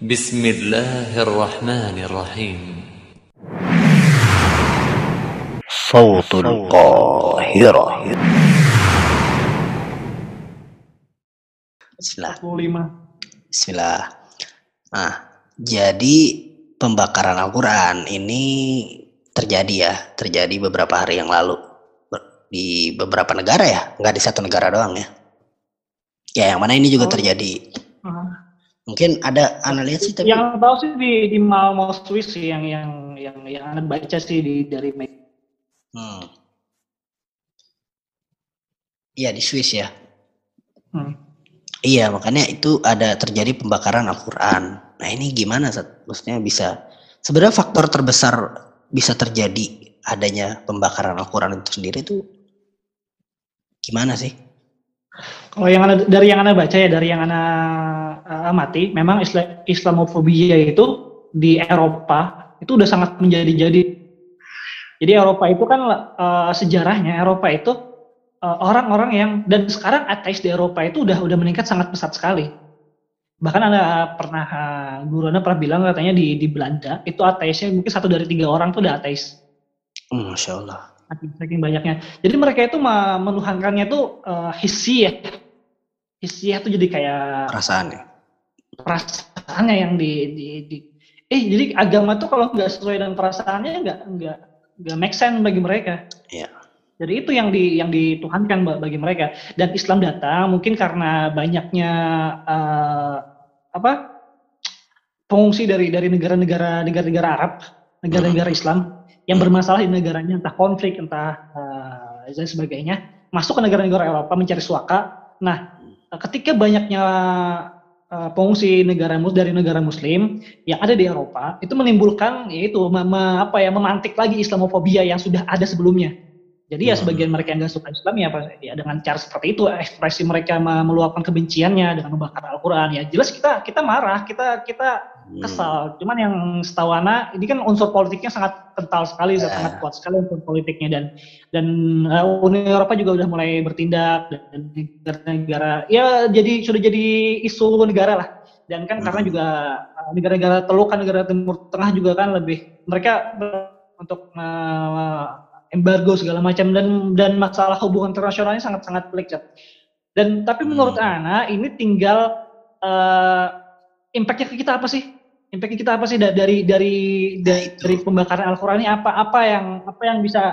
بسم الله الرحمن الرحيم صوت القاهرة Bismillah. 45. Bismillah. Nah, jadi pembakaran Al-Quran ini terjadi ya, terjadi beberapa hari yang lalu Ber- di beberapa negara ya, nggak di satu negara doang ya. Ya, yang mana ini juga Oh. terjadi. Mungkin ada analis sih tapi Yang tahu sih di di Malmo Swiss sih yang yang yang yang anda baca sih di dari media. Hmm. Iya di Swiss ya. Hmm. Iya, makanya itu ada terjadi pembakaran Al-Quran. Nah ini gimana, Sat? Maksudnya bisa, sebenarnya faktor terbesar bisa terjadi adanya pembakaran Al-Quran itu sendiri itu gimana sih? Kalau yang anda, dari yang anda baca ya dari yang anda uh, amati, memang Isla, Islamofobia itu di Eropa itu udah sangat menjadi-jadi. Jadi Eropa itu kan uh, sejarahnya Eropa itu uh, orang-orang yang dan sekarang ateis di Eropa itu udah udah meningkat sangat pesat sekali. Bahkan anda pernah uh, guru anda pernah bilang katanya di di Belanda itu ateisnya mungkin satu dari tiga orang tuh udah ateis. Hmm, Masya Allah. Saking, saking banyaknya. Jadi mereka itu menuhankannya tuh uh, hissiyah. Hissiyah tuh jadi kayak Perasaannya. perasaannya yang di, di, di eh jadi agama tuh kalau nggak sesuai dengan perasaannya nggak nggak nggak make sense bagi mereka. Iya. Jadi itu yang di yang dituhankan ba- bagi mereka dan Islam datang mungkin karena banyaknya eh, apa pengungsi dari dari negara-negara negara-negara Arab, negara-negara Islam yang bermasalah di negaranya entah konflik entah eh, dan sebagainya masuk ke negara-negara Eropa mencari suaka. Nah, ketika banyaknya eh, pengungsi negara mus dari negara Muslim yang ada di Eropa itu menimbulkan yaitu apa ya memantik lagi Islamofobia yang sudah ada sebelumnya. Jadi ya Hmm. sebagian mereka yang nggak suka Islam ya, ya dengan cara seperti itu ekspresi mereka me- meluapkan kebenciannya dengan membakar Al-Quran ya jelas kita kita marah kita kita Hmm. kesal. Cuman yang setahu Ana, ini kan unsur politiknya sangat kental sekali, Ya. sangat kuat sekali unsur politiknya dan dan uh, Uni Eropa juga udah mulai bertindak dan negara-negara ya jadi sudah jadi isu negara lah. Dan kan karena Hmm. juga uh, negara-negara teluk kan negara Timur Tengah juga kan lebih mereka untuk uh, embargo segala macam dan dan masalah hubungan internasionalnya sangat-sangat pelik. Dan tapi menurut Hmm. Ana ini tinggal uh, impactnya ke kita apa sih? Impactnya kita apa sih da- dari dari dari, itu. dari pembakaran Al-Quran ini apa apa yang apa yang bisa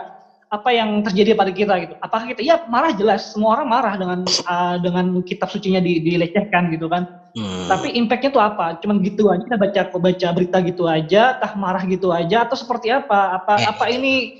apa yang terjadi pada kita gitu? Apakah kita ya marah jelas semua orang marah dengan uh, dengan kitab sucinya di, dilecehkan gitu kan? Hmm. Tapi impactnya tuh apa? Cuman gitu aja kita baca baca berita gitu aja, tah marah gitu aja atau seperti apa? Apa Ya, apa ini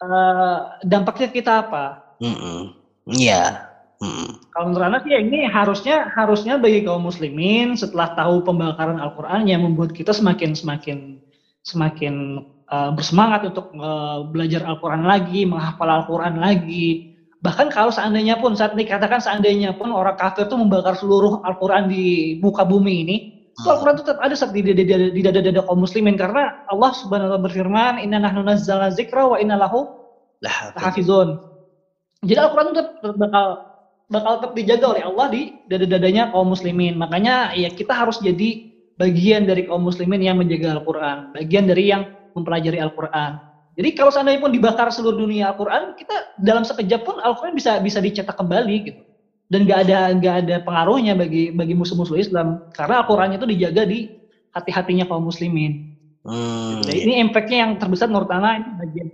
uh, dampaknya kita apa? Hmm. Iya. Hmm. Kalau menurut Anda sih ya ini harusnya harusnya bagi kaum muslimin setelah tahu pembakaran Al-Qur'an yang membuat kita semakin semakin semakin uh, bersemangat untuk uh, belajar Al-Qur'an lagi, menghafal Al-Qur'an lagi. Bahkan kalau seandainya pun saat dikatakan seandainya pun orang kafir itu membakar seluruh Al-Qur'an di muka bumi ini, itu Hmm. Al-Qur'an itu tetap ada saat di dada-dada kaum muslimin karena Allah Subhanahu wa taala berfirman, "Inna nahnu nazzalna dzikra wa inna lahu Lah, apa? hafizun. Jadi Al-Quran itu tetap bakal bakal tetap dijaga oleh Allah di dada-dadanya kaum muslimin. Makanya ya kita harus jadi bagian dari kaum muslimin yang menjaga Al-Quran, bagian dari yang mempelajari Al-Quran. Jadi kalau seandainya pun dibakar seluruh dunia Al-Quran, kita dalam sekejap pun Al-Quran bisa bisa dicetak kembali gitu. Dan nggak ada nggak ada pengaruhnya bagi bagi musuh-musuh Islam karena Al-Qurannya itu dijaga di hati-hatinya kaum muslimin. Hmm. Jadi ini impactnya yang terbesar menurut Ana ini bagian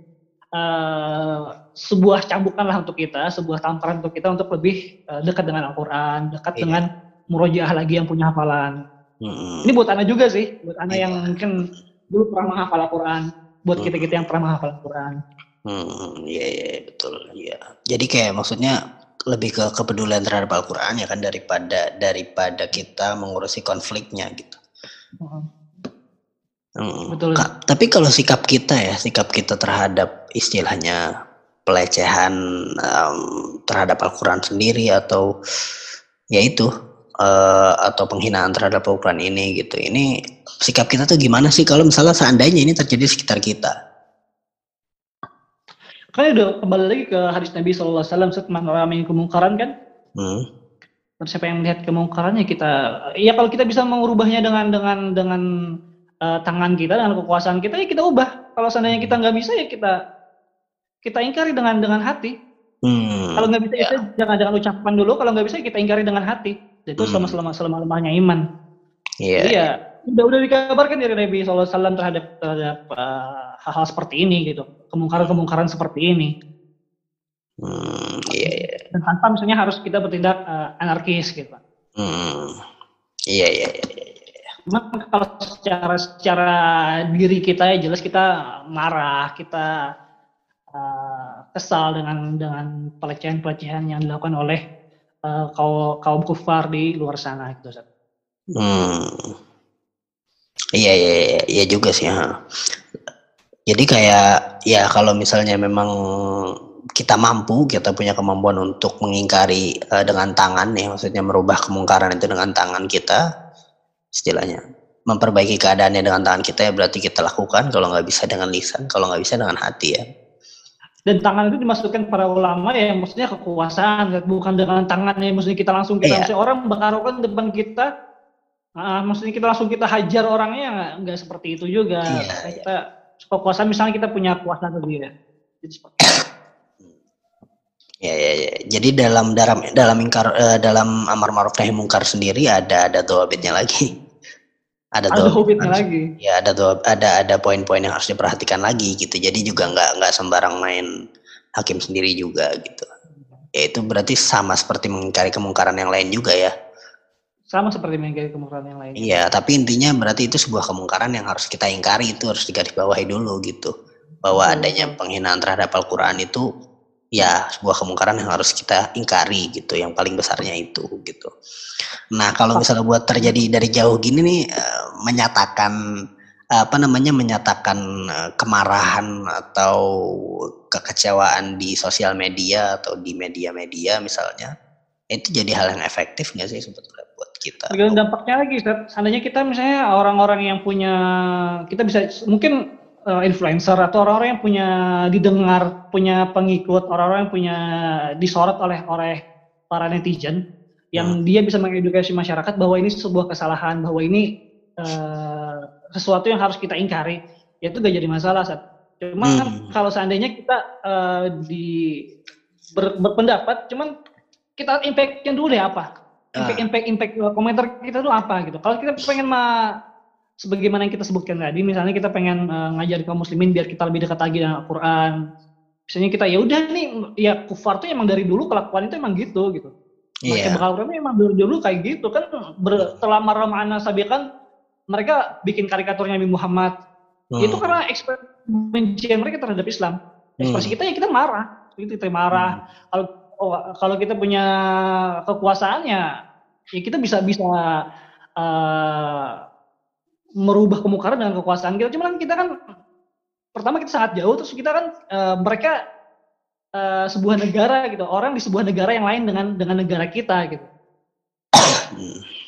eh, sebuah cambukan lah untuk kita, sebuah tamparan untuk kita untuk lebih eh, dekat dengan Al-Quran, dekat Iya. dengan murojaah lagi yang punya hafalan. Hmm. Ini buat Ana juga sih, buat Ana Iya. yang mungkin dulu pernah menghafal Al-Quran, buat Hmm. kita-kita yang pernah menghafal Al-Quran. Hmm, iya, iya, betul, iya. Jadi kayak maksudnya lebih ke kepedulian terhadap Al-Quran ya kan daripada daripada kita mengurusi konfliknya gitu. Hmm. Betul. Ka- tapi kalau sikap kita ya, sikap kita terhadap istilahnya pelecehan em, terhadap Al-Quran sendiri atau ya itu eh, atau penghinaan terhadap Al-Quran ini gitu. Ini sikap kita tuh gimana sih kalau misalnya seandainya ini terjadi di sekitar kita? Kan udah kembali lagi ke hadis Nabi SAW, saat man ra'a minkum mungkaran kan, Hmm. Dan siapa yang melihat kemungkarannya kita ya kalau kita bisa mengubahnya dengan dengan dengan uh, tangan kita dengan kekuasaan kita ya kita ubah. Kalau seandainya kita nggak bisa ya kita kita ingkari dengan dengan hati. Hmm, kalau nggak bisa ya. itu jangan jangan ucapkan dulu. Kalau nggak bisa kita ingkari dengan hati. Itu hmm. selama selama selama lemahnya iman. Iya. Yeah. ya udah udah dikabarkan dari Nabi SAW terhadap terhadap uh, hal-hal seperti ini gitu, kemungkaran-kemungkaran seperti ini. Hmm, iya, iya. Dan tanpa misalnya harus kita bertindak uh, anarkis gitu. Hmm, iya, iya, iya. Cuma kalau secara secara diri kita ya jelas kita marah, kita uh, kesal dengan dengan pelecehan-pelecehan yang dilakukan oleh uh, kaum kaum kufar di luar sana gitu. Hmm. Iya, iya, iya, iya juga sih. Ha. Jadi kayak ya kalau misalnya memang kita mampu, kita punya kemampuan untuk mengingkari uh, dengan tangan ya, maksudnya merubah kemungkaran itu dengan tangan kita, istilahnya memperbaiki keadaannya dengan tangan kita ya berarti kita lakukan. Kalau nggak bisa dengan lisan, kalau nggak bisa dengan hati ya. Dan tangan itu dimasukkan para ulama ya, maksudnya kekuasaan, bukan dengan tangan ya, maksudnya kita langsung kita, iya. orang bakar kan depan kita, Uh, maksudnya kita langsung kita hajar orangnya nggak seperti itu juga. Iya, kita iya. kuasa misalnya kita punya kuasa lebih ya. Jadi seperti itu. Ya, ya, ya. Jadi dalam dalam dalam ingkar uh, dalam amar ma'ruf nahi mungkar sendiri ada ada doabitnya lagi. Ada doabitnya lagi. Ya ada doa, ada ada poin-poin yang harus diperhatikan lagi gitu. Jadi juga nggak nggak sembarang main hakim sendiri juga gitu. Ya itu berarti sama seperti mengingkari kemungkaran yang lain juga ya sama seperti mengingkari kemungkaran yang lain. Iya, tapi intinya berarti itu sebuah kemungkaran yang harus kita ingkari itu harus digarisbawahi dulu gitu. Bahwa adanya penghinaan terhadap Al-Qur'an itu ya sebuah kemungkaran yang harus kita ingkari gitu, yang paling besarnya itu gitu. Nah, kalau misalnya buat terjadi dari jauh gini nih eh, menyatakan apa namanya menyatakan eh, kemarahan atau kekecewaan di sosial media atau di media-media misalnya itu jadi hal yang efektif nggak sih sebetulnya? kita. Tergantung dampaknya lagi. Seandainya kita misalnya orang-orang yang punya, kita bisa mungkin uh, influencer atau orang-orang yang punya didengar, punya pengikut, orang-orang yang punya disorot oleh oleh para netizen, yang hmm. dia bisa mengedukasi masyarakat bahwa ini sebuah kesalahan, bahwa ini uh, sesuatu yang harus kita ingkari, ya itu gak jadi masalah, Ustaz. Cuma hmm. kalau seandainya kita uh, di ber, berpendapat, cuman kita impactnya dulu ya apa? impact impact impact komentar kita tuh apa gitu kalau kita pengen ma sebagaimana yang kita sebutkan tadi misalnya kita pengen uh, ngajar kaum muslimin biar kita lebih dekat lagi dengan Al-Qur'an misalnya kita ya udah nih ya kufar tuh emang dari dulu kelakuan itu emang gitu gitu mereka yeah. bakal Quran emang dari dulu kayak gitu kan ber, selama Ramadhan kan mereka bikin karikaturnya Nabi Muhammad hmm. itu karena ekspresi mereka terhadap Islam ekspresi hmm. kita ya kita marah itu kita marah hmm. kalau oh, kalau kita punya kekuasaannya ya kita bisa bisa uh, merubah kemungkaran dengan kekuasaan kita. Cuma kan kita kan pertama kita sangat jauh, terus kita kan uh, mereka uh, sebuah negara gitu, orang di sebuah negara yang lain dengan dengan negara kita gitu.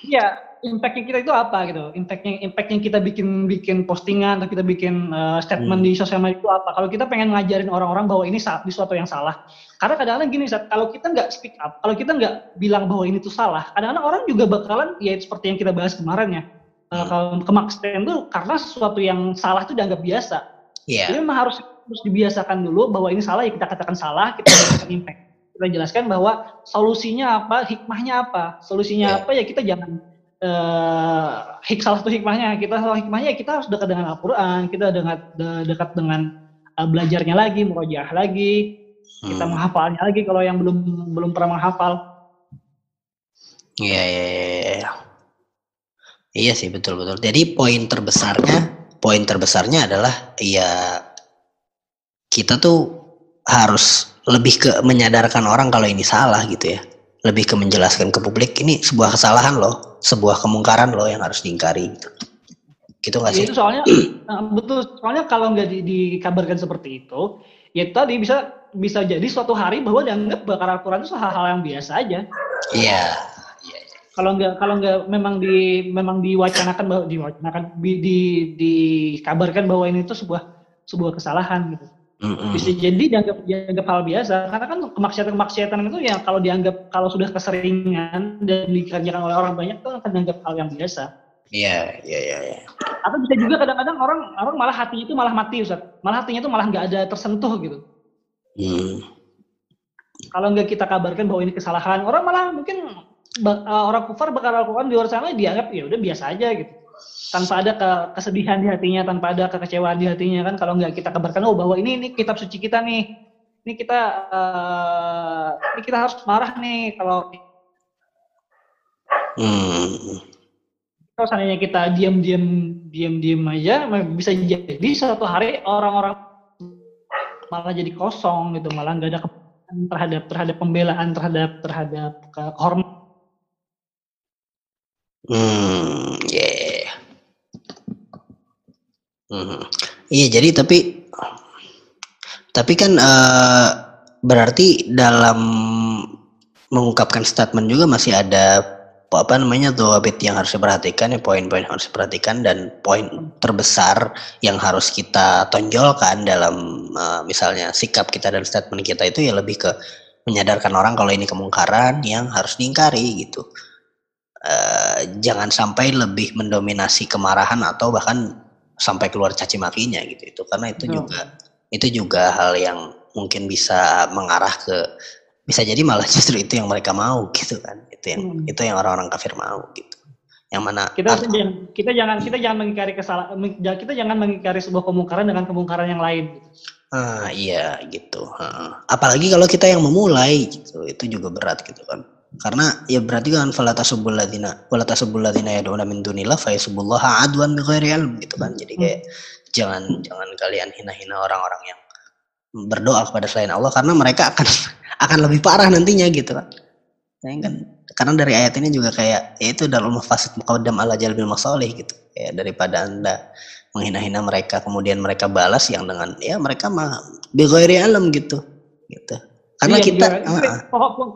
Iya, impactnya kita itu apa gitu? Impactnya impactnya kita bikin bikin postingan atau kita bikin uh, statement hmm. di sosial media itu apa? Kalau kita pengen ngajarin orang-orang bahwa ini sesuatu yang salah, karena kadang-kadang gini, saat kalau kita nggak speak up, kalau kita nggak bilang bahwa ini tuh salah, kadang-kadang orang juga bakalan ya seperti yang kita bahas kemarin ya, uh, kalau kemaksudan tuh karena sesuatu yang salah itu dianggap biasa. Yeah. Jadi memang harus harus dibiasakan dulu bahwa ini salah ya kita katakan salah, kita berikan impact. Kita jelaskan bahwa solusinya apa, hikmahnya apa. Solusinya yeah. apa ya kita jangan uh, hik salah satu hikmahnya kita salah hikmahnya kita harus dekat dengan Al-Qur'an, kita dekat dekat dengan uh, belajarnya lagi, murojaah lagi, hmm. kita menghafalnya lagi kalau yang belum belum pernah menghafal. Iya, iya, iya. Iya, iya sih betul betul. Jadi poin terbesarnya, poin terbesarnya adalah ya kita tuh harus lebih ke menyadarkan orang kalau ini salah gitu ya lebih ke menjelaskan ke publik ini sebuah kesalahan loh, sebuah kemungkaran loh yang harus diingkari gitu. Gitu nggak sih? Itu soalnya eh, betul. Soalnya kalau nggak di, dikabarkan seperti itu, ya tadi bisa bisa jadi suatu hari bahwa dianggap bakar Al-Quran itu hal-hal yang biasa aja. Iya. Yeah. Kalau nggak kalau nggak memang di memang diwacanakan bahwa diwacanakan di, di dikabarkan bahwa ini itu sebuah sebuah kesalahan gitu. Bisa jadi dianggap dianggap hal biasa karena kan kemaksiatan-kemaksiatan itu ya kalau dianggap kalau sudah keseringan dan dikerjakan oleh orang banyak itu akan dianggap hal yang biasa. Iya, iya, iya. iya. Atau bisa juga kadang-kadang orang orang malah hatinya itu malah mati Ustaz. Malah hatinya itu malah nggak ada tersentuh gitu. Hmm. Kalau nggak kita kabarkan bahwa ini kesalahan, orang malah mungkin orang kufar bakal lakukan di luar sana dianggap ya udah biasa aja gitu. Tanpa ada ke- kesedihan di hatinya, tanpa ada kekecewaan di hatinya kan kalau nggak kita kabarkan oh bahwa ini ini kitab suci kita nih. Ini kita uh, ini kita harus marah nih kalau Hmm. kalau seandainya kita diam-diam diam-diam aja bisa jadi suatu hari orang-orang malah jadi kosong gitu malah nggak ada terhadap terhadap pembelaan terhadap terhadap ke- kehormatan Hmm, yeah. Mhm. Iya, jadi tapi tapi kan eh, berarti dalam mengungkapkan statement juga masih ada apa namanya tuh yang harus diperhatikan ya poin-poin harus diperhatikan dan poin terbesar yang harus kita tonjolkan dalam eh, misalnya sikap kita dan statement kita itu ya lebih ke menyadarkan orang kalau ini kemungkaran yang harus diingkari gitu eh, jangan sampai lebih mendominasi kemarahan atau bahkan sampai keluar caci makinya gitu. Itu karena itu juga itu juga hal yang mungkin bisa mengarah ke bisa jadi malah justru itu yang mereka mau gitu kan. Itu yang Hmm. itu yang orang-orang kafir mau gitu. Yang mana kita art- kita jangan kita jangan mengingkari kesalahan kita jangan mengingkari sebuah kemungkaran dengan kemungkaran yang lain. Ah iya gitu. Apalagi kalau kita yang memulai gitu itu juga berat gitu kan karena ya berarti kan fala tasubul ladina wala tasubul ladina yad'una min dunillah fa yasubullaha adwan bighairi ilm gitu kan. Jadi kayak jangan jangan kalian hina-hina orang-orang yang berdoa kepada selain Allah karena mereka akan akan lebih parah nantinya gitu kan. Ya kan karena dari ayat ini juga kayak ya itu dalam mafasid muqaddam ala jalbil masalih gitu. Ya daripada anda menghina-hina mereka kemudian mereka balas yang dengan ya mereka mah bighairi ilm gitu. Gitu karena Iya, kita pokok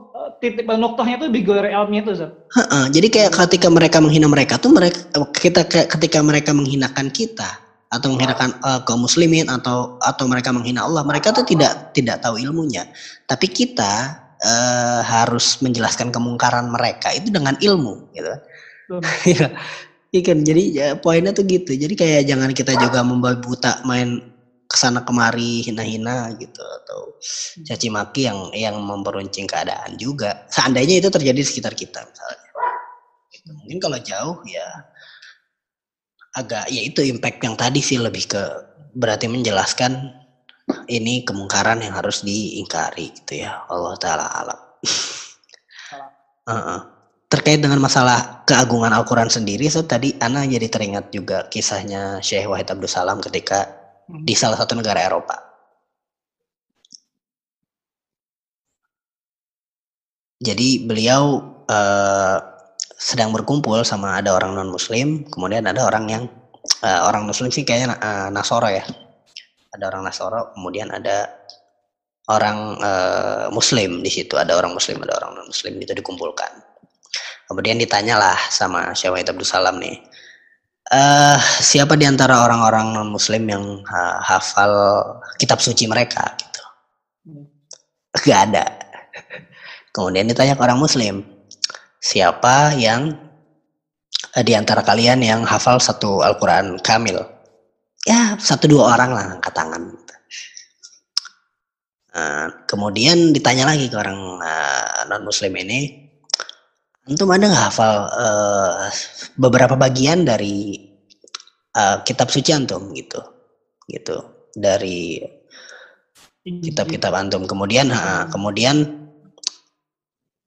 titik noktahnya itu bigor ilmnya itu Ustaz. Heeh, jadi kayak ketika mereka menghina mereka tuh mereka kita kayak ketika mereka menghinakan kita atau menghinakan eh, kaum muslimin atau atau mereka menghina Allah, mereka tuh tidak tidak tahu ilmunya. Tapi kita eh, harus menjelaskan kemungkaran mereka itu dengan ilmu gitu. Iya. Iya kan, jadi ya, poinnya tuh gitu. Jadi kayak jangan kita juga membabi buta main ke sana kemari hina-hina gitu atau caci maki yang yang memperuncing keadaan juga. Seandainya itu terjadi di sekitar kita misalnya. Gitu. Mungkin kalau jauh ya agak ya itu impact yang tadi sih lebih ke berarti menjelaskan ini kemungkaran yang harus diingkari gitu ya. Allah taala alam. Heeh. Terkait dengan masalah keagungan Al-Quran sendiri, so, tadi Ana jadi teringat juga kisahnya Syekh Wahid Abdul Salam ketika Hmm. Di salah satu negara Eropa. Jadi beliau eh, sedang berkumpul sama ada orang non Muslim, kemudian ada orang yang eh, orang Muslim sih kayaknya eh, Nasoro ya, ada orang Nasoro, kemudian ada orang eh, Muslim di situ, ada orang Muslim, ada orang non Muslim itu dikumpulkan. Kemudian ditanyalah sama Wahid Abdul Salam nih, eh siapa di antara orang-orang non Muslim yang ha- hafal kitab suci mereka gitu? Gak ada. Kemudian ditanya ke orang Muslim, siapa yang eh, di antara kalian yang hafal satu Al-Quran kamil? Ya satu dua orang lah angkat tangan. Eh, kemudian ditanya lagi ke orang non Muslim ini, antum ada nggak hafal eh, beberapa bagian dari eh, kitab suci antum gitu, gitu dari kitab-kitab antum. Kemudian ha, kemudian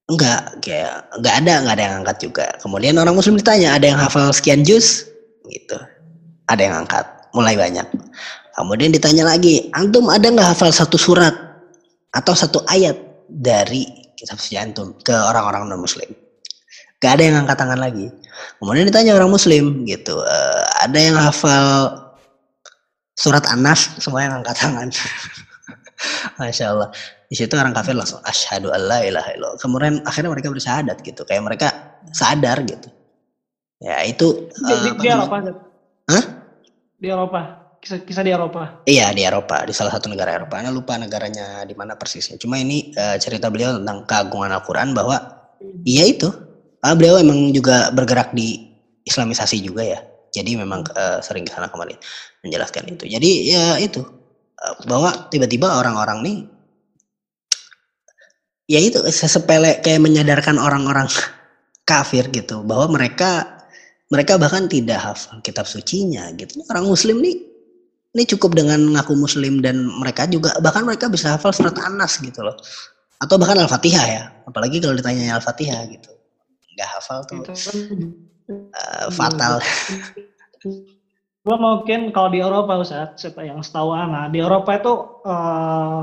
enggak kayak enggak ada enggak ada yang angkat juga. Kemudian orang muslim ditanya ada yang hafal sekian juz? Gitu. Ada yang angkat. Mulai banyak. Kemudian ditanya lagi antum ada nggak hafal satu surat atau satu ayat dari kitab suci antum ke orang-orang non muslim gak ada yang angkat tangan lagi kemudian ditanya orang muslim gitu "Eh, ada yang hafal surat anas semua yang angkat tangan Masya Allah. Di situ orang kafir langsung asyhadu alla ilaha illallah. Kemudian akhirnya mereka bersyahadat gitu. Kayak mereka sadar gitu. Ya itu Di, eh, di? Eropa Ustaz. Hah? Di Eropa. kisah, kisah di Eropa. Iya di Eropa, di salah satu negara Eropa. Anda lupa negaranya di mana persisnya. Cuma ini uh, cerita beliau tentang keagungan Al-Quran bahwa iya itu. Uh, beliau emang juga bergerak di Islamisasi juga ya. Jadi memang uh, sering ke sana kembali menjelaskan itu. Jadi ya itu uh, bahwa tiba-tiba orang-orang nih ya itu sesepele kayak menyadarkan orang-orang kafir gitu bahwa mereka mereka bahkan tidak hafal kitab sucinya gitu. Orang muslim nih ini cukup dengan ngaku muslim dan mereka juga bahkan mereka bisa hafal surat Anas gitu loh. Atau bahkan Al-Fatihah ya. Apalagi kalau ditanya Al-Fatihah gitu. Nggak hafal tuh. Itu kan uh, fatal. Gua mungkin kalau di Eropa Ustaz, yang setahu Ana, di Eropa itu eh,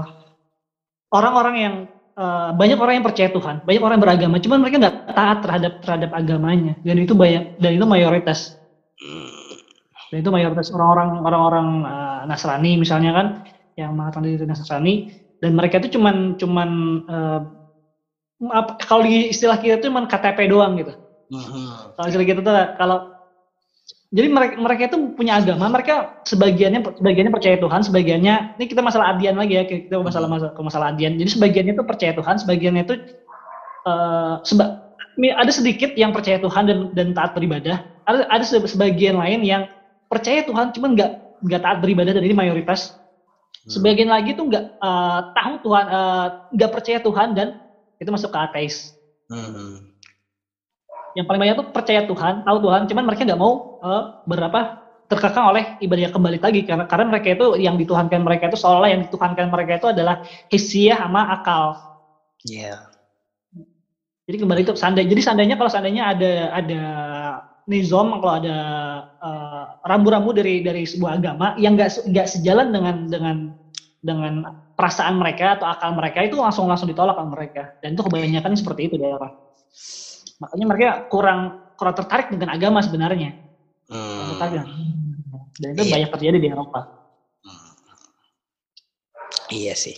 orang-orang yang uh, banyak orang yang percaya Tuhan, banyak orang yang beragama, cuman mereka nggak taat terhadap terhadap agamanya, dan itu banyak dan itu mayoritas. Dan itu mayoritas orang-orang orang-orang uh, Nasrani misalnya kan, yang mengatakan diri Nasrani, dan mereka itu cuman cuman uh, kalau di istilah kita itu cuman KTP doang gitu. Uh-huh. Kalau istilah kita tuh kalau jadi mereka mereka itu punya agama, mereka sebagiannya sebagiannya percaya Tuhan, sebagiannya ini kita masalah adian lagi ya, kita masalah masalah masalah adian. Jadi sebagiannya itu percaya Tuhan, sebagiannya itu uh, seba, ada sedikit yang percaya Tuhan dan dan taat beribadah. Ada ada sebagian lain yang percaya Tuhan cuma nggak nggak taat beribadah dan ini mayoritas. Hmm. Sebagian lagi tuh nggak uh, tahu Tuhan, eh, nggak uh, percaya Tuhan dan itu masuk ke ateis. Hmm yang paling banyak tuh percaya Tuhan, tahu Tuhan, cuman mereka nggak mau uh, berapa terkekang oleh ibadah kembali lagi karena karena mereka itu yang dituhankan mereka itu seolah yang dituhankan mereka itu adalah hisiah sama akal. Iya. Yeah. Jadi kembali itu seandainya jadi seandainya kalau seandainya ada ada nizom kalau ada uh, rambu-rambu dari dari sebuah agama yang nggak nggak sejalan dengan dengan dengan perasaan mereka atau akal mereka itu langsung langsung ditolak oleh mereka dan itu kebanyakan seperti itu daerah. Makanya mereka kurang kurang tertarik dengan agama sebenarnya. Hmm. Tertarik Dan itu iya. banyak terjadi di Eropa. Hmm. Iya sih.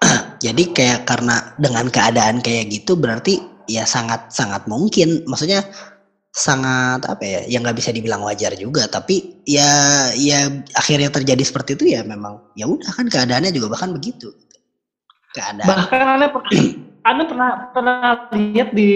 Jadi kayak karena dengan keadaan kayak gitu berarti ya sangat sangat mungkin. Maksudnya sangat apa ya yang nggak bisa dibilang wajar juga tapi ya ya akhirnya terjadi seperti itu ya memang ya udah kan keadaannya juga bahkan begitu keadaan bahkan anda pernah anda pernah pernah lihat di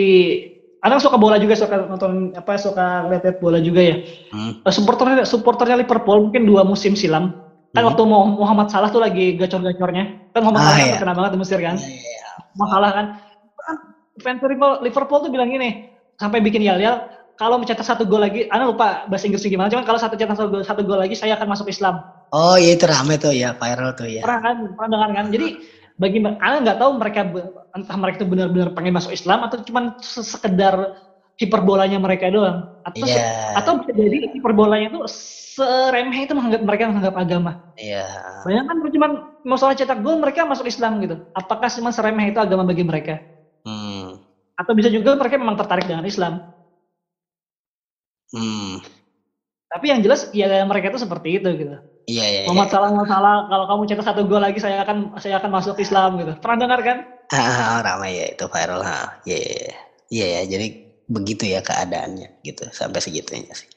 Anak suka bola juga, suka nonton apa, suka lihat bola juga ya. Hmm. Uh, supporternya, supporternya Liverpool mungkin dua musim silam. Kan hmm. waktu Muhammad Salah tuh lagi gacor-gacornya. Kan Muhammad ah, Salah iya. terkenal banget di Mesir kan. Iya, iya. Mau kalah kan. kan. Fans Liverpool tuh bilang gini, sampai bikin yal-yal, kalau mencetak satu gol lagi, Anak lupa bahasa Inggrisnya gimana, cuman kalau satu cetak satu gol, satu gol lagi, saya akan masuk Islam. Oh iya itu rame tuh ya, viral tuh ya. Pernah kan, pernah dengar kan. Jadi bagi anda nggak tahu mereka entah mereka itu benar-benar pengen masuk Islam atau cuma sekedar hiperbolanya mereka doang atau yeah. atau bisa jadi hiperbolanya itu seremeh itu menganggap mereka menganggap agama. Iya. Yeah. Banyak kan cuma mau soal cetak gol mereka masuk Islam gitu. Apakah cuma seremeh itu agama bagi mereka? Hmm. Atau bisa juga mereka memang tertarik dengan Islam. Hmm. Tapi yang jelas ya mereka itu seperti itu gitu. Iya, iya. Muhammad iya. Salah salah kalau kamu cetak satu gol lagi saya akan saya akan masuk Islam gitu. Pernah dengar kan? Ah, ramai ya itu viral ha. Iya, iya, iya. Iya ya, jadi begitu ya keadaannya gitu sampai segitunya sih.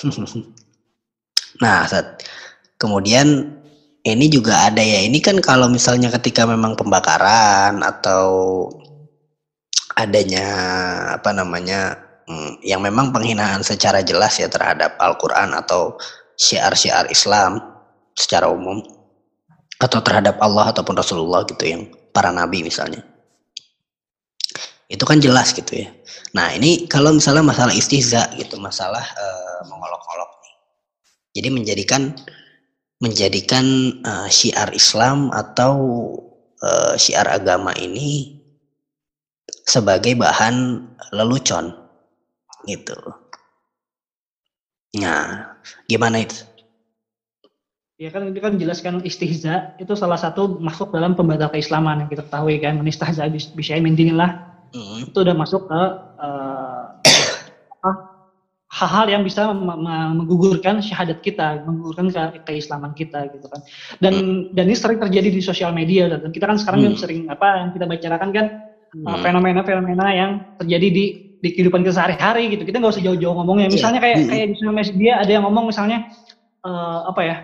nah, saat kemudian ini juga ada ya. Ini kan kalau misalnya ketika memang pembakaran atau adanya apa namanya hmm, yang memang penghinaan secara jelas ya terhadap Al-Quran atau syiar-syiar Islam secara umum atau terhadap Allah ataupun Rasulullah gitu yang para nabi misalnya. Itu kan jelas gitu ya. Nah ini kalau misalnya masalah istihza gitu masalah uh, mengolok-olok jadi menjadikan menjadikan uh, syiar Islam atau uh, syiar agama ini sebagai bahan lelucon gitu. Nah, gimana itu? Ya kan itu kan jelaskan istihza itu salah satu masuk dalam pembatal keislaman yang kita ketahui kan menistahza bisa dinillah mm. itu udah masuk ke uh, hal-hal yang bisa menggugurkan syahadat kita, menggugurkan ke keislaman kita gitu kan. Dan mm. dan ini sering terjadi di sosial media dan kita kan sekarang mm. sering apa yang kita bicarakan kan fenomena-fenomena mm. yang terjadi di di kehidupan kita sehari-hari gitu. Kita nggak usah jauh-jauh ngomongnya. Iya. Misalnya kayak Mm. kayak di sosial media dia ada yang ngomong misalnya eh, apa ya?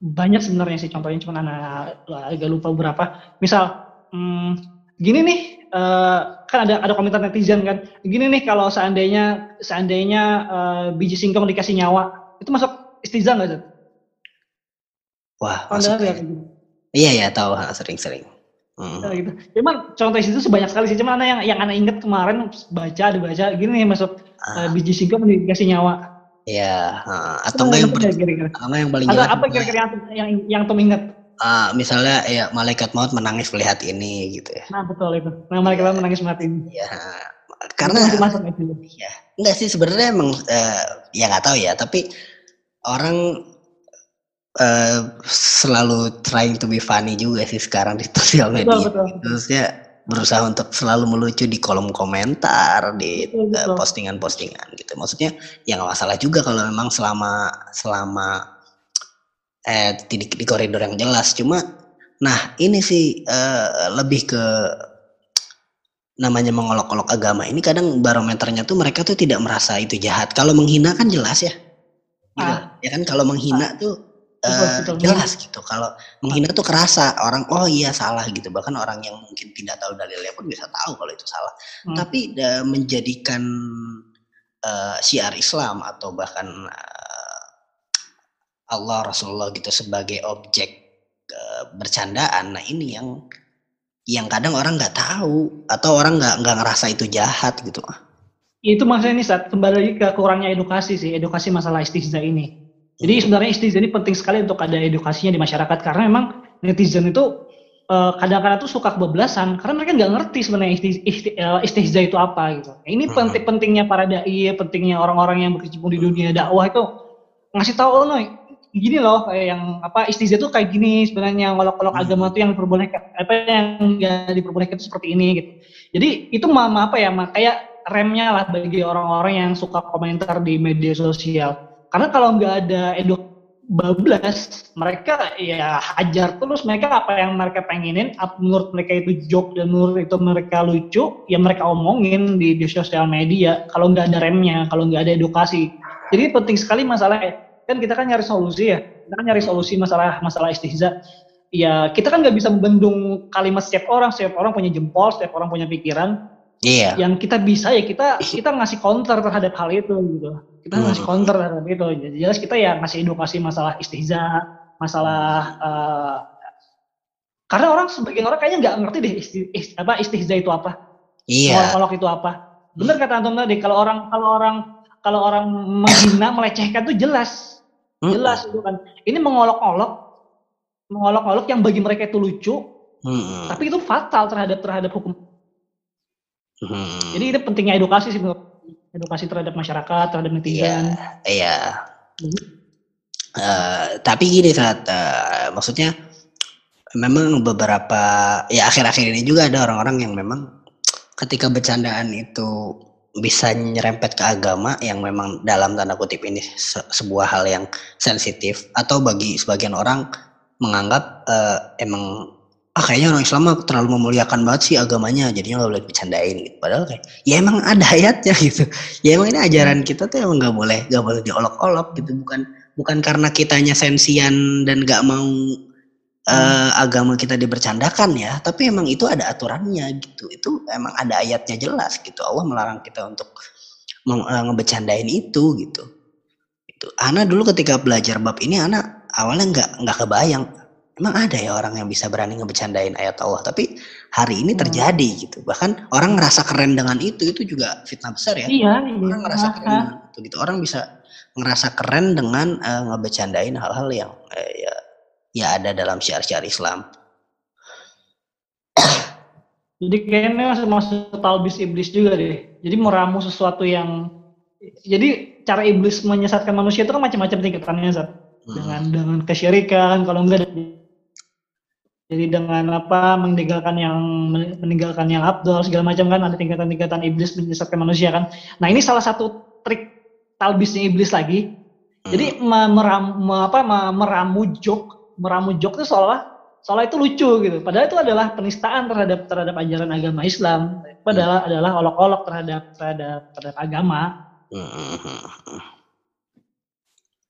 Banyak sebenarnya sih contohnya cuman anak agak lupa beberapa. Misal hmm, gini nih eh, kan ada ada komentar netizen kan. Gini nih kalau seandainya seandainya eh, biji singkong dikasih nyawa, itu masuk istizah nggak? Wah, masuk. ya gitu. Iya ya tahu sering-sering. Hmm. Nah, gitu. Cuman contoh itu sebanyak sekali sih. Cuman ada yang yang anak inget kemarin baca dibaca gini nih masuk eh, Ah, biji singkong dikasih nyawa. Iya, ha. atau Itu enggak yang kira-kira? sama yang paling Atau apa kira-kira yang yang yang Tom inget? ah, misalnya ya malaikat maut menangis melihat ini gitu ya. Nah betul itu. Nah mereka menangis mati ini. Ya, Itu karena masih masuk itu. enggak sih sebenarnya emang eh, ya nggak tahu ya, tapi orang eh, selalu trying to be funny juga sih sekarang di sosial Betul media. betul. Terusnya berusaha untuk selalu melucu di kolom komentar, di Betul, eh, betul. postingan-postingan gitu. Maksudnya ya nggak masalah juga kalau memang selama selama eh di, di koridor yang jelas. Cuma nah ini sih eh, lebih ke namanya mengolok-olok agama ini kadang barometernya tuh mereka tuh tidak merasa itu jahat. Kalau menghina kan jelas ya. Gitu. Ah. Ya kan kalau menghina tuh Betul. jelas gitu. Kalau menghina tuh kerasa orang oh iya salah gitu. Bahkan orang yang mungkin tidak tahu dalilnya pun bisa tahu kalau itu salah. Hmm. Tapi eh, menjadikan eh, syiar Islam atau bahkan eh, Allah Rasulullah gitu sebagai objek eh, bercandaan. Nah ini yang yang kadang orang nggak tahu atau orang nggak nggak ngerasa itu jahat gitu. Itu maksudnya nih saat kembali lagi ke kurangnya edukasi sih, edukasi masalah istihza ini. Jadi sebenarnya istihza ini penting sekali untuk ada edukasinya di masyarakat karena memang netizen itu eh, kadang-kadang tuh suka kebablasan karena mereka nggak ngerti sebenarnya isti- isti- eh, istihza itu apa gitu. Nah, Ini Hmm. penting pentingnya para dai, pentingnya orang-orang yang berkecimpung di dunia dakwah itu ngasih tahu oh, Noy, gini loh kayak yang apa istihza tuh kayak gini sebenarnya ngolok-olok Hmm. agama tuh yang diperbolehkan apa yang nggak diperbolehkan itu seperti ini gitu. Jadi itu mama apa ya, ma, kayak remnya lah bagi orang-orang yang suka komentar di media sosial. Karena kalau nggak ada eduk bablas, mereka ya hajar terus mereka apa yang mereka pengenin, menurut mereka itu joke dan menurut itu mereka lucu, ya mereka omongin di, di sosial media. Kalau nggak ada remnya, kalau nggak ada edukasi. Jadi penting sekali masalah kan kita kan nyari solusi ya, kita kan nyari solusi masalah masalah istihza. Ya kita kan nggak bisa membendung kalimat setiap orang, setiap orang punya jempol, setiap orang punya pikiran Iya. yang kita bisa ya kita kita ngasih counter terhadap hal itu gitu kita Hmm. ngasih counter terhadap itu jadi jelas kita ya ngasih edukasi masalah istihza masalah eh, karena orang sebagian orang kayaknya nggak ngerti deh isti, ist- apa istihza itu apa Iya. ngolok itu apa benar kata antum tadi kalau orang kalau orang kalau orang menghina melecehkan tuh jelas Mm-mm. jelas itu kan ini mengolok-olok mengolok-olok yang bagi mereka itu lucu Mm-mm. tapi itu fatal terhadap terhadap hukum Mm-mm. Jadi itu pentingnya edukasi sih menurut edukasi terhadap masyarakat, terhadap netizen. Iya. Mhm. Eh, tapi gini saat eh, maksudnya memang beberapa ya akhir-akhir ini juga ada orang-orang yang memang ketika bercandaan itu bisa nyerempet ke agama yang memang dalam tanda kutip ini se- sebuah hal yang sensitif atau bagi sebagian orang menganggap eh, emang ah kayaknya orang Islam mah terlalu memuliakan banget sih agamanya jadinya nggak boleh bercandain gitu. Padahal kayak ya emang ada ayatnya gitu. Ya emang ini ajaran kita tuh emang nggak boleh nggak boleh diolok-olok gitu. Bukan bukan karena kitanya sensian dan nggak mau eh, agama kita dibercandakan ya tapi emang itu ada aturannya gitu. Itu emang ada ayatnya jelas gitu. Allah melarang kita untuk eh, ngebecandain itu gitu. Itu Ana dulu ketika belajar bab ini Ana awalnya nggak nggak kebayang emang ada ya orang yang bisa berani ngebecandain ayat Allah tapi hari ini Hmm. terjadi gitu bahkan orang ngerasa keren dengan itu itu juga fitnah besar ya Iya, iya. orang ngerasa keren dengan itu gitu orang bisa ngerasa keren dengan eh, ngebecandain hal-hal yang eh, ya ya ada dalam syiar-syiar Islam Jadi kayaknya masuk masuk talbis iblis juga deh. Jadi meramu sesuatu yang jadi cara iblis menyesatkan manusia itu kan macam-macam tingkatannya Zat. Hmm. Dengan dengan kesyirikan, kalau enggak jadi dengan apa meninggalkan yang meninggalkan yang abdul segala macam kan ada tingkatan-tingkatan iblis menyesatkan manusia kan. Nah, ini salah satu trik talbisnya iblis lagi. Hmm. Jadi me- meram, me- apa, me- meramu jok, meramu jok itu seolah seolah itu lucu gitu. Padahal itu adalah penistaan terhadap terhadap ajaran agama Islam. Padahal hmm. adalah olok-olok terhadap terhadap terhadap agama. Hmm.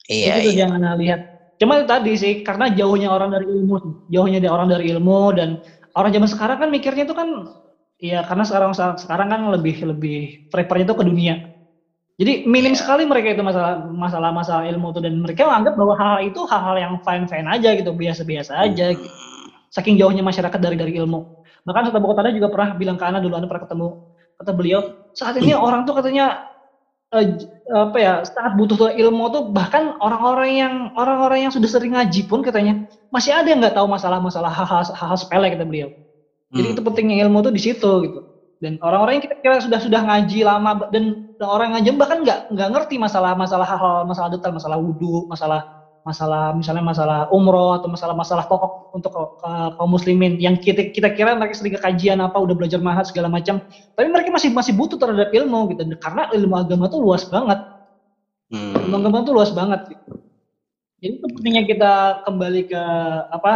Iya. Itu iya. jangan lihat. Cuma itu tadi sih karena jauhnya orang dari ilmu, jauhnya dari orang dari ilmu dan orang zaman sekarang kan mikirnya itu kan ya karena sekarang sekarang kan lebih lebih prefernya itu ke dunia. Jadi minim yeah. sekali mereka itu masalah masalah masalah ilmu itu dan mereka menganggap bahwa hal, -hal itu hal-hal yang fine fine aja gitu biasa-biasa aja. Gitu. Saking jauhnya masyarakat dari dari ilmu. Bahkan Ustaz Bokotana juga pernah bilang ke Ana dulu Ana pernah ketemu kata beliau saat ini orang tuh katanya uh, apa ya sangat butuh tuh ilmu tuh bahkan orang-orang yang orang-orang yang sudah sering ngaji pun katanya masih ada yang nggak tahu masalah-masalah hal-hal hal sepele kata beliau. Jadi hmm. itu pentingnya ilmu tuh di situ gitu dan orang-orang yang kita kira sudah sudah ngaji lama dan orang ngaji bahkan nggak nggak ngerti masalah masalah hal masalah detail masalah wudhu masalah masalah misalnya masalah umroh atau masalah-masalah pokok untuk kaum muslimin yang kita kita kira mereka sering kajian apa udah belajar mahat segala macam tapi mereka masih masih butuh terhadap ilmu gitu karena ilmu agama tuh luas banget hmm. ilmu agama tuh luas banget gitu. jadi itu pentingnya kita kembali ke apa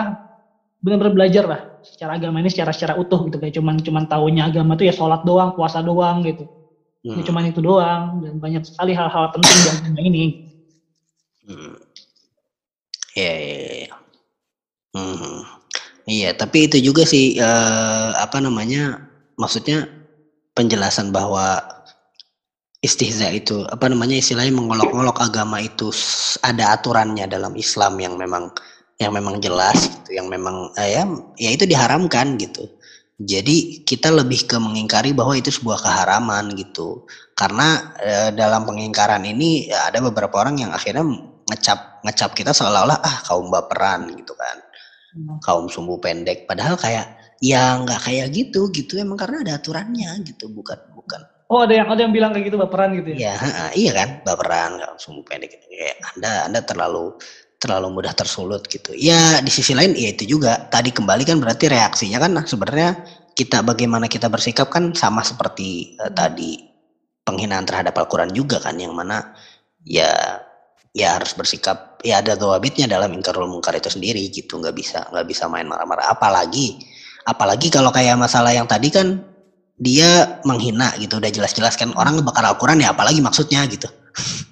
benar-benar belajar lah secara agama ini secara secara utuh gitu kayak cuman cuman tahunya agama tuh ya sholat doang puasa doang gitu hmm. ya cuman itu doang dan banyak sekali hal-hal penting di agama ini hmm. Ya ya, ya. Hmm. iya tapi itu juga sih uh, apa namanya maksudnya penjelasan bahwa istihza itu apa namanya istilahnya mengolok-olok agama itu ada aturannya dalam Islam yang memang yang memang jelas gitu, yang memang eh, ya ya itu diharamkan gitu. Jadi kita lebih ke mengingkari bahwa itu sebuah keharaman gitu. Karena eh, dalam pengingkaran ini ada beberapa orang yang akhirnya ngecap ngecap kita seolah-olah ah kaum baperan gitu kan. Hmm. Kaum sumbu pendek padahal kayak ya nggak kayak gitu gitu emang karena ada aturannya gitu bukan bukan Oh ada yang ada yang bilang kayak gitu baperan gitu ya? Iya, iya kan baperan kaum sumbu pendek gitu. kayak anda anda terlalu terlalu mudah tersulut gitu. Ya di sisi lain ya itu juga tadi kembali kan berarti reaksinya kan nah, sebenarnya kita bagaimana kita bersikap kan sama seperti uh, tadi penghinaan terhadap Al-Qur'an juga kan yang mana ya ya harus bersikap ya ada dawabitnya dalam ingkarul mungkar itu sendiri gitu nggak bisa nggak bisa main marah-marah apalagi apalagi kalau kayak masalah yang tadi kan dia menghina gitu udah jelas-jelas kan orang ngebakar Al-Quran ya apalagi maksudnya gitu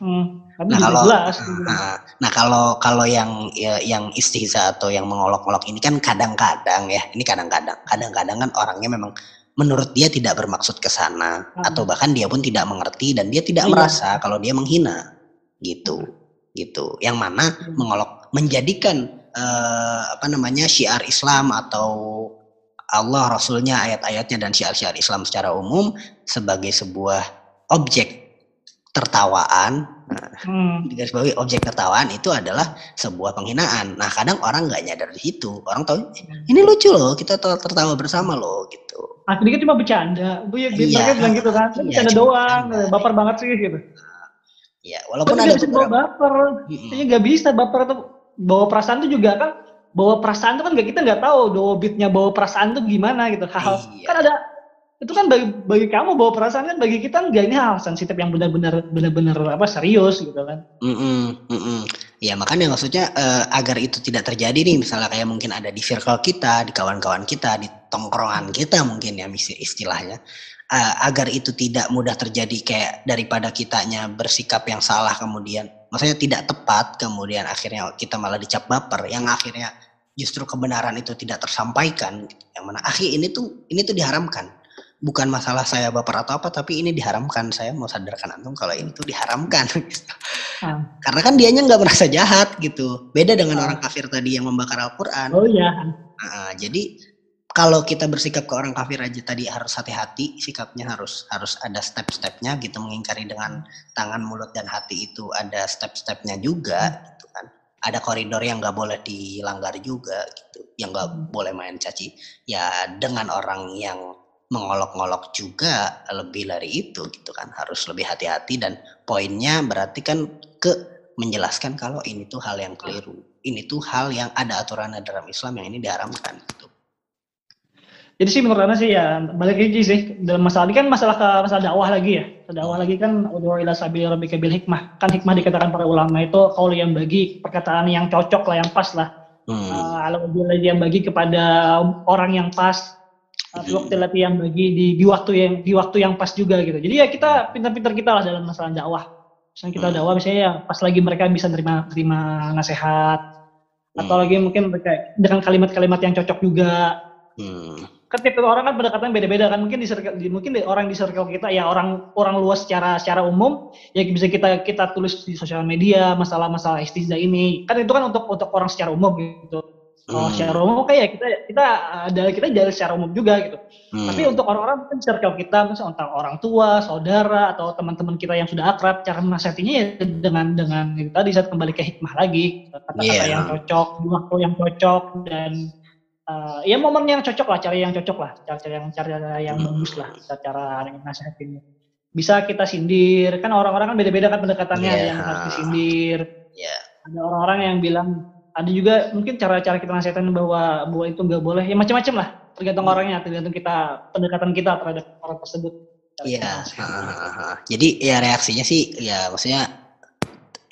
hmm. Nah kalau jelas, nah, nah kalau kalau yang ya, yang istihza atau yang mengolok-olok ini kan kadang-kadang ya ini kadang-kadang kadang-kadang kan orangnya memang menurut dia tidak bermaksud ke sana hmm. atau bahkan dia pun tidak mengerti dan dia tidak iya. merasa kalau dia menghina gitu hmm. Gitu yang mana hmm. mengolok menjadikan uh, apa namanya syiar Islam atau Allah Rasulnya ayat-ayatnya dan syiar-syiar Islam secara umum sebagai sebuah objek tertawaan, nah, hmm. garis bawahi objek tertawaan itu adalah sebuah penghinaan. Nah kadang orang nggak nyadar di situ, orang tahu ini lucu loh, kita tertawa bersama loh gitu. Sedikit cuma bercanda, bu ya mereka bilang gitu kan, iya, bercanda doang, bercanda. baper banget sih gitu. Ya walaupun Tapi ada bisa bawa baper, hmm. nggak bisa baper atau bawa perasaan itu juga kan bawa perasaan itu kan gak kita nggak tahu do bitnya bawa perasaan itu gimana gitu hal iya. kan ada itu kan bagi, bagi kamu bawa perasaan kan bagi kita enggak ini hal sensitif yang benar-benar benar-benar apa serius gitu kan. Mm -mm, mm -mm. Ya makanya maksudnya uh, agar itu tidak terjadi nih misalnya kayak mungkin ada di circle kita, di kawan-kawan kita, di tongkrongan kita mungkin ya istilahnya. Uh, agar itu tidak mudah terjadi kayak daripada kitanya bersikap yang salah kemudian. Maksudnya tidak tepat kemudian akhirnya kita malah dicap baper yang akhirnya justru kebenaran itu tidak tersampaikan yang mana akhir ini tuh ini tuh diharamkan. Bukan masalah saya baper atau apa tapi ini diharamkan. Saya mau sadarkan antum kalau ini tuh diharamkan. Gitu. hmm. karena kan dianya nggak merasa jahat gitu. Beda dengan hmm. orang kafir tadi yang membakar Al-Quran. Oh iya. Nah, jadi kalau kita bersikap ke orang kafir aja tadi harus hati-hati sikapnya harus harus ada step-stepnya gitu mengingkari dengan tangan mulut dan hati itu ada step-stepnya juga gitu kan ada koridor yang nggak boleh dilanggar juga gitu yang nggak boleh main caci ya dengan orang yang mengolok-ngolok juga lebih dari itu gitu kan harus lebih hati-hati dan poinnya berarti kan ke menjelaskan kalau ini tuh hal yang keliru ini tuh hal yang ada aturannya dalam Islam yang ini diharamkan gitu. Jadi sih menurut Anda sih ya balik lagi sih dalam masalah ini kan masalah ke masalah dakwah lagi ya. Dakwah lagi kan udhu ila sabili rabbika bil hikmah. Kan hikmah dikatakan para ulama itu kalau yang bagi perkataan yang cocok lah yang pas lah Hmm. Uh, yang bagi kepada orang yang pas uh, waktu yang bagi di, di waktu yang di waktu yang pas juga gitu. Jadi ya kita pintar-pintar kita lah dalam masalah dakwah. Misalnya kita hmm. dakwah misalnya ya pas lagi mereka bisa terima terima nasihat atau hmm. lagi mungkin mereka dengan kalimat-kalimat yang cocok juga. Hmm. Kan tiap orang kan pendekatan beda-beda kan mungkin di, circle, di mungkin di, orang di circle kita ya orang orang luas secara secara umum ya bisa kita kita tulis di sosial media masalah-masalah istizah ini kan itu kan untuk untuk orang secara umum gitu Oh, hmm. secara umum kayak kita kita ada kita jalan secara umum juga gitu. Hmm. Tapi untuk orang-orang mungkin circle kita misalnya tentang orang tua, saudara atau teman-teman kita yang sudah akrab, cara menasihatinya ya dengan dengan itu tadi saat kembali ke hikmah lagi, kata-kata yeah. yang cocok, waktu yang cocok dan uh, ya momen yang cocok lah, cara yang cocok lah, cara-cara yang cara yang hmm. bagus lah, cara nasihatinnya. Bisa kita sindir, kan orang-orang kan beda-beda kan pendekatannya, yeah. yang harus disindir. Yeah. Ada orang-orang yang bilang ada juga mungkin cara-cara kita nasihatin bahwa bahwa itu nggak boleh ya macam-macam lah tergantung hmm. orangnya tergantung kita pendekatan kita terhadap orang tersebut iya jadi ya reaksinya sih ya maksudnya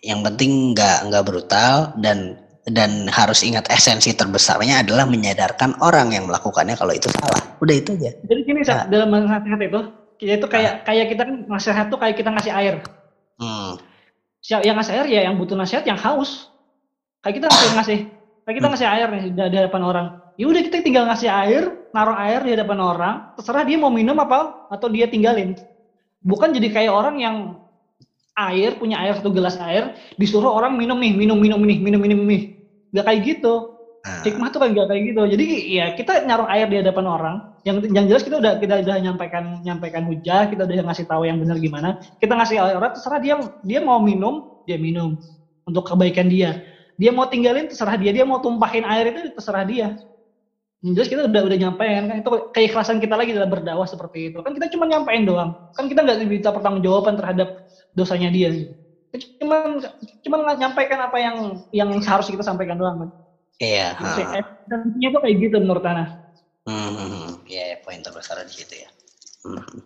yang penting nggak nggak brutal dan dan harus ingat esensi terbesarnya adalah menyadarkan orang yang melakukannya kalau itu salah. Udah itu aja. Jadi gini nah. dalam nasihat itu kita itu kayak nah. kayak kita kan nasihat tuh kayak kita ngasih air. Hmm. yang ngasih air ya yang butuh nasihat yang haus. Kayak kita ngasih ngasih kayak kita ngasih air nih di, hadapan orang. Ya udah kita tinggal ngasih air naruh air di hadapan orang terserah dia mau minum apa atau dia tinggalin. Bukan jadi kayak orang yang air punya air satu gelas air disuruh orang minum nih minum minum nih minum minum nih nggak kayak gitu. Ah. hikmah tuh kan gak kayak gitu. Jadi ya kita naruh air di hadapan orang. Yang yang jelas kita udah kita udah nyampaikan nyampaikan hujah kita udah ngasih tahu yang benar gimana. Kita ngasih air terserah dia dia mau minum dia minum. Untuk kebaikan dia. Dia mau tinggalin terserah dia. Dia mau tumpahin air itu terserah dia. Jelas kita udah udah nyampein kan. Itu keikhlasan kita lagi dalam berdakwah seperti itu. Kan kita cuma nyampein doang. Kan kita nggak bisa pertanggungjawaban terhadap dosanya dia cuma cuma nyampaikan apa yang yang harus kita sampaikan doang kan iya dan itu kayak gitu menurut Ana. Hmm, iya yeah, poin terbesar di situ ya. Hmm.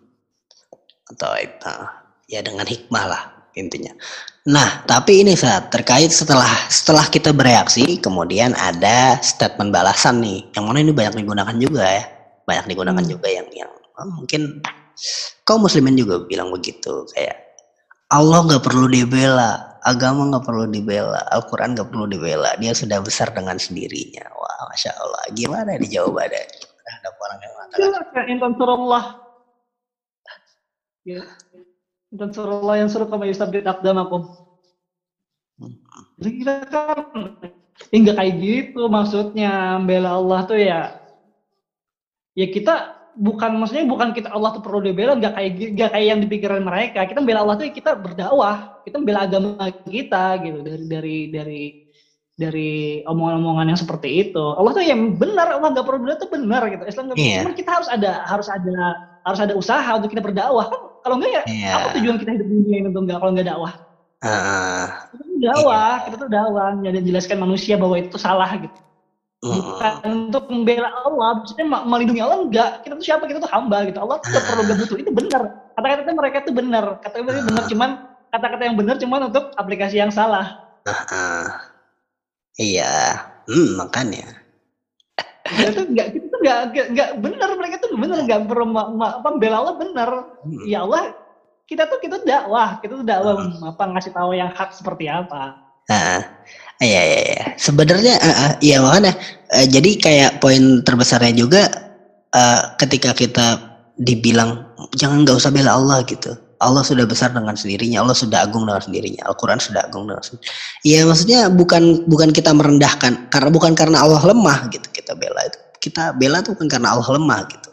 atau uh, ya dengan hikmah lah intinya. Nah, tapi ini saat terkait setelah setelah kita bereaksi, kemudian ada statement balasan nih, yang mana ini banyak digunakan juga ya, banyak digunakan hmm. juga yang yang oh, mungkin kaum muslimin juga bilang begitu, kayak Allah nggak perlu dibela, agama nggak perlu dibela, Al-Quran nggak perlu dibela, dia sudah besar dengan sendirinya. Wah, masya Allah, gimana dijawab ada terhadap orang yang mengatakan? Intan. Ya, dan suruh Allah yang suruh kama yusabit akdamakum. Jadi kita kan kayak gitu maksudnya bela Allah tuh ya ya kita bukan maksudnya bukan kita Allah tuh perlu dibela nggak kayak nggak kayak yang dipikiran mereka kita bela Allah tuh kita berdakwah kita bela agama kita gitu dari dari dari dari omongan-omongan yang seperti itu Allah tuh yang benar Allah nggak perlu bela tuh benar gitu Islam nggak yeah. kita harus ada harus ada harus ada usaha untuk kita berdakwah kalau enggak ya yeah. apa tujuan kita hidup di dunia ini untuk enggak kalau enggak dakwah? Uh, kita tuh dakwah, yeah. kita tuh dakwah, jadi jelaskan manusia bahwa itu salah gitu. Bukan uh. untuk membela Allah, maksudnya melindungi Allah enggak. Kita tuh siapa? Kita tuh hamba gitu. Allah tuh uh. perlu gak butuh. Itu benar. Kata-kata mereka tuh benar. Kata-kata uh. benar cuman kata-kata yang benar cuman untuk aplikasi yang salah. Uh, uh. Iya, hmm, makanya. itu enggak kita tuh enggak enggak benar mereka tuh benar enggak perlu apa bela Allah benar. Hmm. Ya Allah, kita tuh kita dakwah, kita tuh dakwah hmm. apa ngasih tahu yang hak seperti apa. Nah, iya iya iya. Sebenarnya uh, uh, iya makanya uh, jadi kayak poin terbesarnya juga uh, ketika kita dibilang jangan nggak usah bela Allah gitu. Allah sudah besar dengan sendirinya, Allah sudah agung dengan sendirinya, Al-Quran sudah agung dengan sendirinya. Iya maksudnya bukan bukan kita merendahkan, karena bukan karena Allah lemah gitu kita bela itu. Kita bela tuh bukan karena Allah lemah gitu.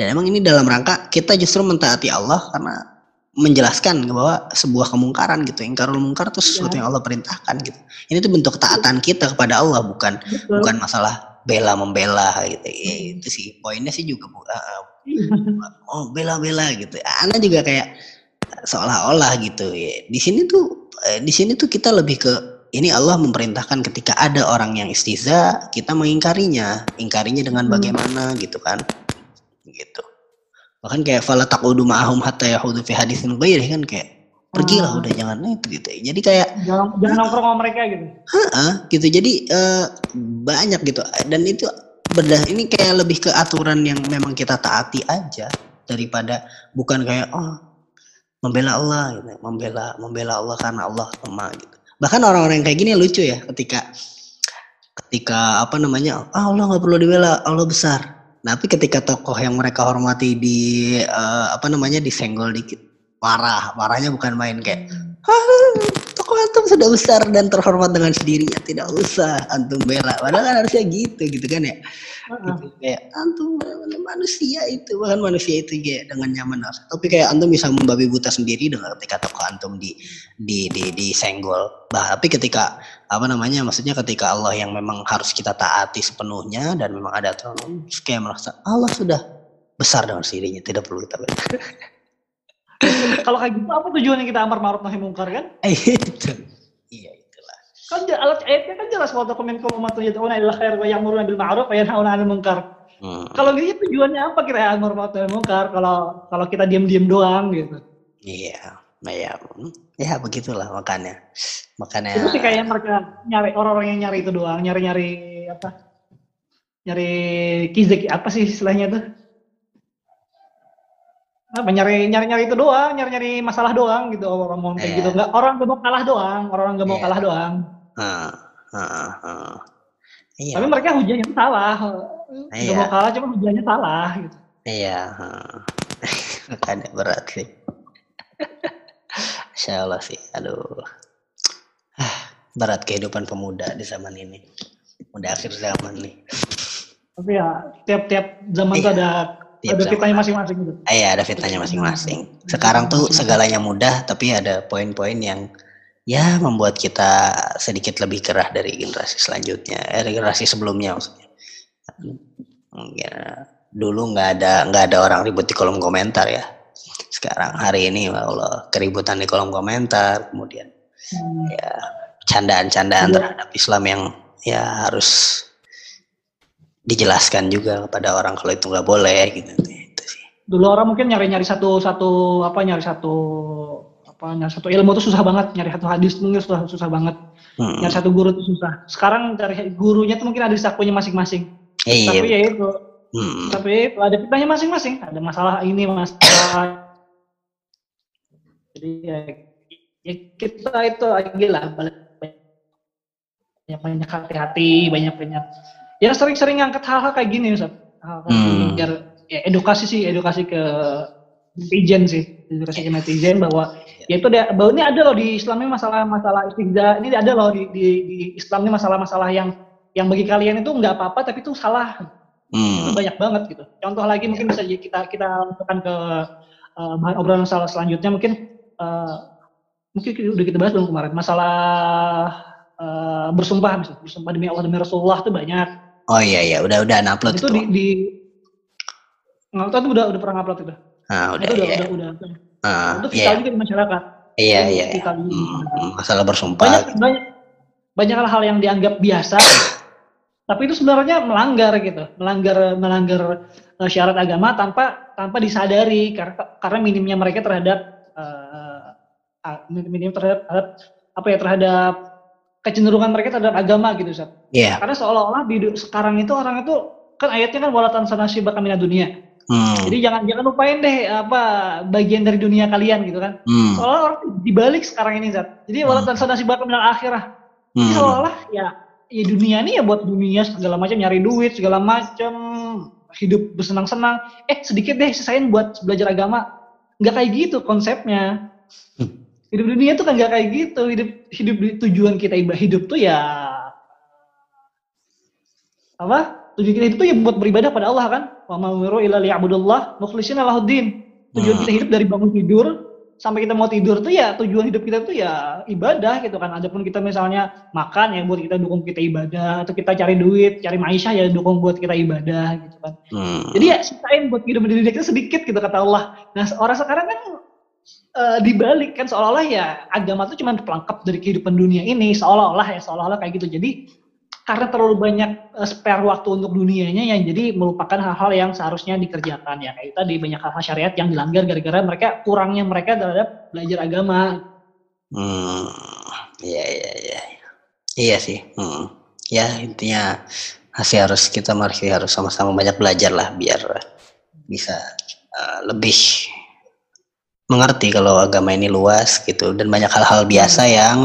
Dan emang ini dalam rangka kita justru mentaati Allah karena menjelaskan bahwa sebuah kemungkaran gitu. Ingkarul mungkar itu sesuatu ya. yang Allah perintahkan gitu. Ini tuh bentuk ketaatan kita kepada Allah bukan Betul. bukan masalah bela membela gitu. Ya, itu sih poinnya sih juga bu, uh, oh bela-bela gitu. Anda juga kayak seolah-olah gitu ya. Di sini tuh eh, di sini tuh kita lebih ke ini Allah memerintahkan ketika ada orang yang istiza kita mengingkarinya, ingkarinya dengan hmm. bagaimana gitu kan. Gitu. Bahkan kayak fala taqudu ma'ahum hatta yahudu fi haditsin ghairi kan kayak pergilah Ah. udah jangan itu gitu. Jadi kayak Jangan jangan nongkrong sama mereka gitu. Heeh, gitu. Jadi eh, banyak gitu. Dan itu berdah ini kayak lebih ke aturan yang memang kita taati aja daripada bukan kayak oh membela Allah gitu. Membela membela Allah karena Allah sama gitu. Bahkan orang-orang yang kayak gini lucu ya ketika ketika apa namanya ah Allah nggak perlu dibela Allah besar tapi ketika tokoh yang mereka hormati di eh, apa namanya disenggol dikit marah. Marahnya bukan main kayak "Ah, tokoh antum sudah besar dan terhormat dengan sendirinya. Tidak usah antum bela. Padahal kan harusnya gitu gitu kan ya? Heeh. gitu. kayak antum manusia itu. Bahkan manusia itu ya dengan nyaman tapi kayak antum bisa membabi buta sendiri dengan ketika tokoh antum di di di disenggol. Bah tapi ketika apa namanya? Maksudnya ketika Allah yang memang harus kita taati sepenuhnya dan memang ada aturan kayak merasa Allah sudah besar dengan sendirinya tidak perlu kita Kalau kayak gitu apa tujuannya kita amar ma'ruf nahi mungkar kan? itu. Iya itulah. Kan alat ayatnya kan jelas wa taqminkum ummatun yad'una ila khair wa ya'muruna bil ma'ruf wa yanhauna 'anil munkar. Hmm, Kalau gitu tujuannya apa kira amar ma'ruf nahi mungkar? Kalau kalau kita diam-diam doang gitu. iya nah ya begitulah makanya makanya Itu sih kayak mereka nyari orang-orang yang nyari itu doang, nyari-nyari apa? Nyari kizek apa sih istilahnya tuh? Apa nyari nyari nyari itu doang, nyari nyari masalah doang gitu orang mau kayak Iya. gitu. Enggak orang gak mau kalah doang, orang gak mau Iya. kalah doang. Ah, ah, ah. Iya, Tapi mereka hujannya salah. Gak Iya. mau kalah cuma hujannya salah gitu. iya. Makanya berat sih. Insya Allah sih, aduh. Ah, berat kehidupan pemuda di zaman ini. Udah akhir zaman nih. Tapi ya tiap-tiap zaman tuh Iya, ada tiap ada zaman fitnahnya masing-masing gitu. Ah, Iya, ada fitnahnya masing-masing. Sekarang tuh segalanya mudah, tapi ada poin-poin yang ya membuat kita sedikit lebih gerah dari generasi selanjutnya, eh, generasi sebelumnya maksudnya. Ya, dulu nggak ada nggak ada orang ribut di kolom komentar ya. Sekarang hari ini, ya Allah, keributan di kolom komentar, kemudian Hmm. ya candaan-candaan Iya. terhadap Islam yang ya harus dijelaskan juga kepada orang kalau itu nggak boleh gitu. Itu sih. Dulu orang mungkin nyari-nyari satu satu apa nyari satu apa nyari satu ilmu tuh susah banget, nyari satu hadis mungkin susah susah banget. Mm-mm. Nyari satu guru tuh susah. Sekarang cari gurunya tuh mungkin ada sakunya masing-masing. Iya. Tapi ya itu, Mm. tapi ada fitnahnya masing-masing. Ada masalah ini, masalah jadi ya, ya kita itu lagi lah banyak banyak hati-hati, banyak banyak ya sering-sering ngangkat hal-hal kayak gini Ustaz. Hal gini, Hmm. biar ya, edukasi sih, edukasi ke netizen sih, edukasi ke netizen bahwa ya itu ada bahwa ini ada loh di Islam ini masalah-masalah istihza, ini ada loh di, di, di Islam ini masalah-masalah yang yang bagi kalian itu nggak apa-apa tapi itu salah itu Hmm. banyak banget gitu. Contoh lagi mungkin bisa kita kita lakukan ke eh, bahan obrolan salah selanjutnya mungkin eh, mungkin udah kita bahas belum kemarin masalah eh, bersumpah misalnya bersumpah demi Allah demi Rasulullah itu banyak. Oh iya iya, udah udah upload itu itu. di, di nggak tahu tuh udah udah pernah upload itu. Ah, udah itu udah, iya. udah udah Ah, itu iya. vital juga di masyarakat. Iya Itu iya. iya. Hmm, masalah bersumpah. banyak banyak banyak hal-hal yang dianggap biasa tapi itu sebenarnya melanggar gitu melanggar melanggar eh, syarat agama tanpa tanpa disadari karena karena minimnya mereka terhadap eh, ah, minim terhadap, terhadap apa ya terhadap kecenderungan mereka terhadap agama gitu Ustaz. Iya. karena seolah-olah di sekarang itu orang itu kan ayatnya kan walatan sanasi bakamina dunia Hmm. jadi jangan jangan lupain deh apa bagian dari dunia kalian gitu kan Hmm. seolah orang dibalik sekarang ini Zat. jadi walatan sanasi bakamina akhirah jadi Hmm. seolah-olah ya, ya dunia ini ya buat dunia segala macam nyari duit segala macam hidup bersenang-senang. Eh sedikit deh sisain buat belajar agama. Nggak kayak gitu konsepnya. Hmm. Hidup dunia tuh kan nggak kayak gitu. Hidup hidup tujuan kita hidup tuh ya apa? Tujuan kita hidup tuh ya buat beribadah pada Allah kan. Wa ma umiru illa liya'budullah mukhlishina lahuddin. Tujuan Hmm. kita hidup dari bangun tidur sampai kita mau tidur tuh ya tujuan hidup kita tuh ya ibadah gitu kan. Adapun kita misalnya makan ya buat kita dukung kita ibadah atau kita cari duit, cari maisha ya dukung buat kita ibadah gitu kan. Hmm. Jadi ya sisain buat hidup di dunia kita sedikit gitu kata Allah. Nah orang sekarang kan eh, dibalik kan seolah-olah ya agama tuh cuma pelengkap dari kehidupan dunia ini seolah-olah ya seolah-olah kayak gitu. Jadi karena terlalu banyak uh, spare waktu untuk dunianya yang jadi melupakan hal-hal yang seharusnya dikerjakan ya kayak tadi banyak hal-hal syariat yang dilanggar gara-gara mereka kurangnya mereka terhadap belajar agama. Hmm, iya iya iya. Iya sih. Hmm. Ya intinya masih harus kita masih harus sama-sama banyak belajar lah biar bisa uh, lebih mengerti kalau agama ini luas gitu dan banyak hal-hal biasa yang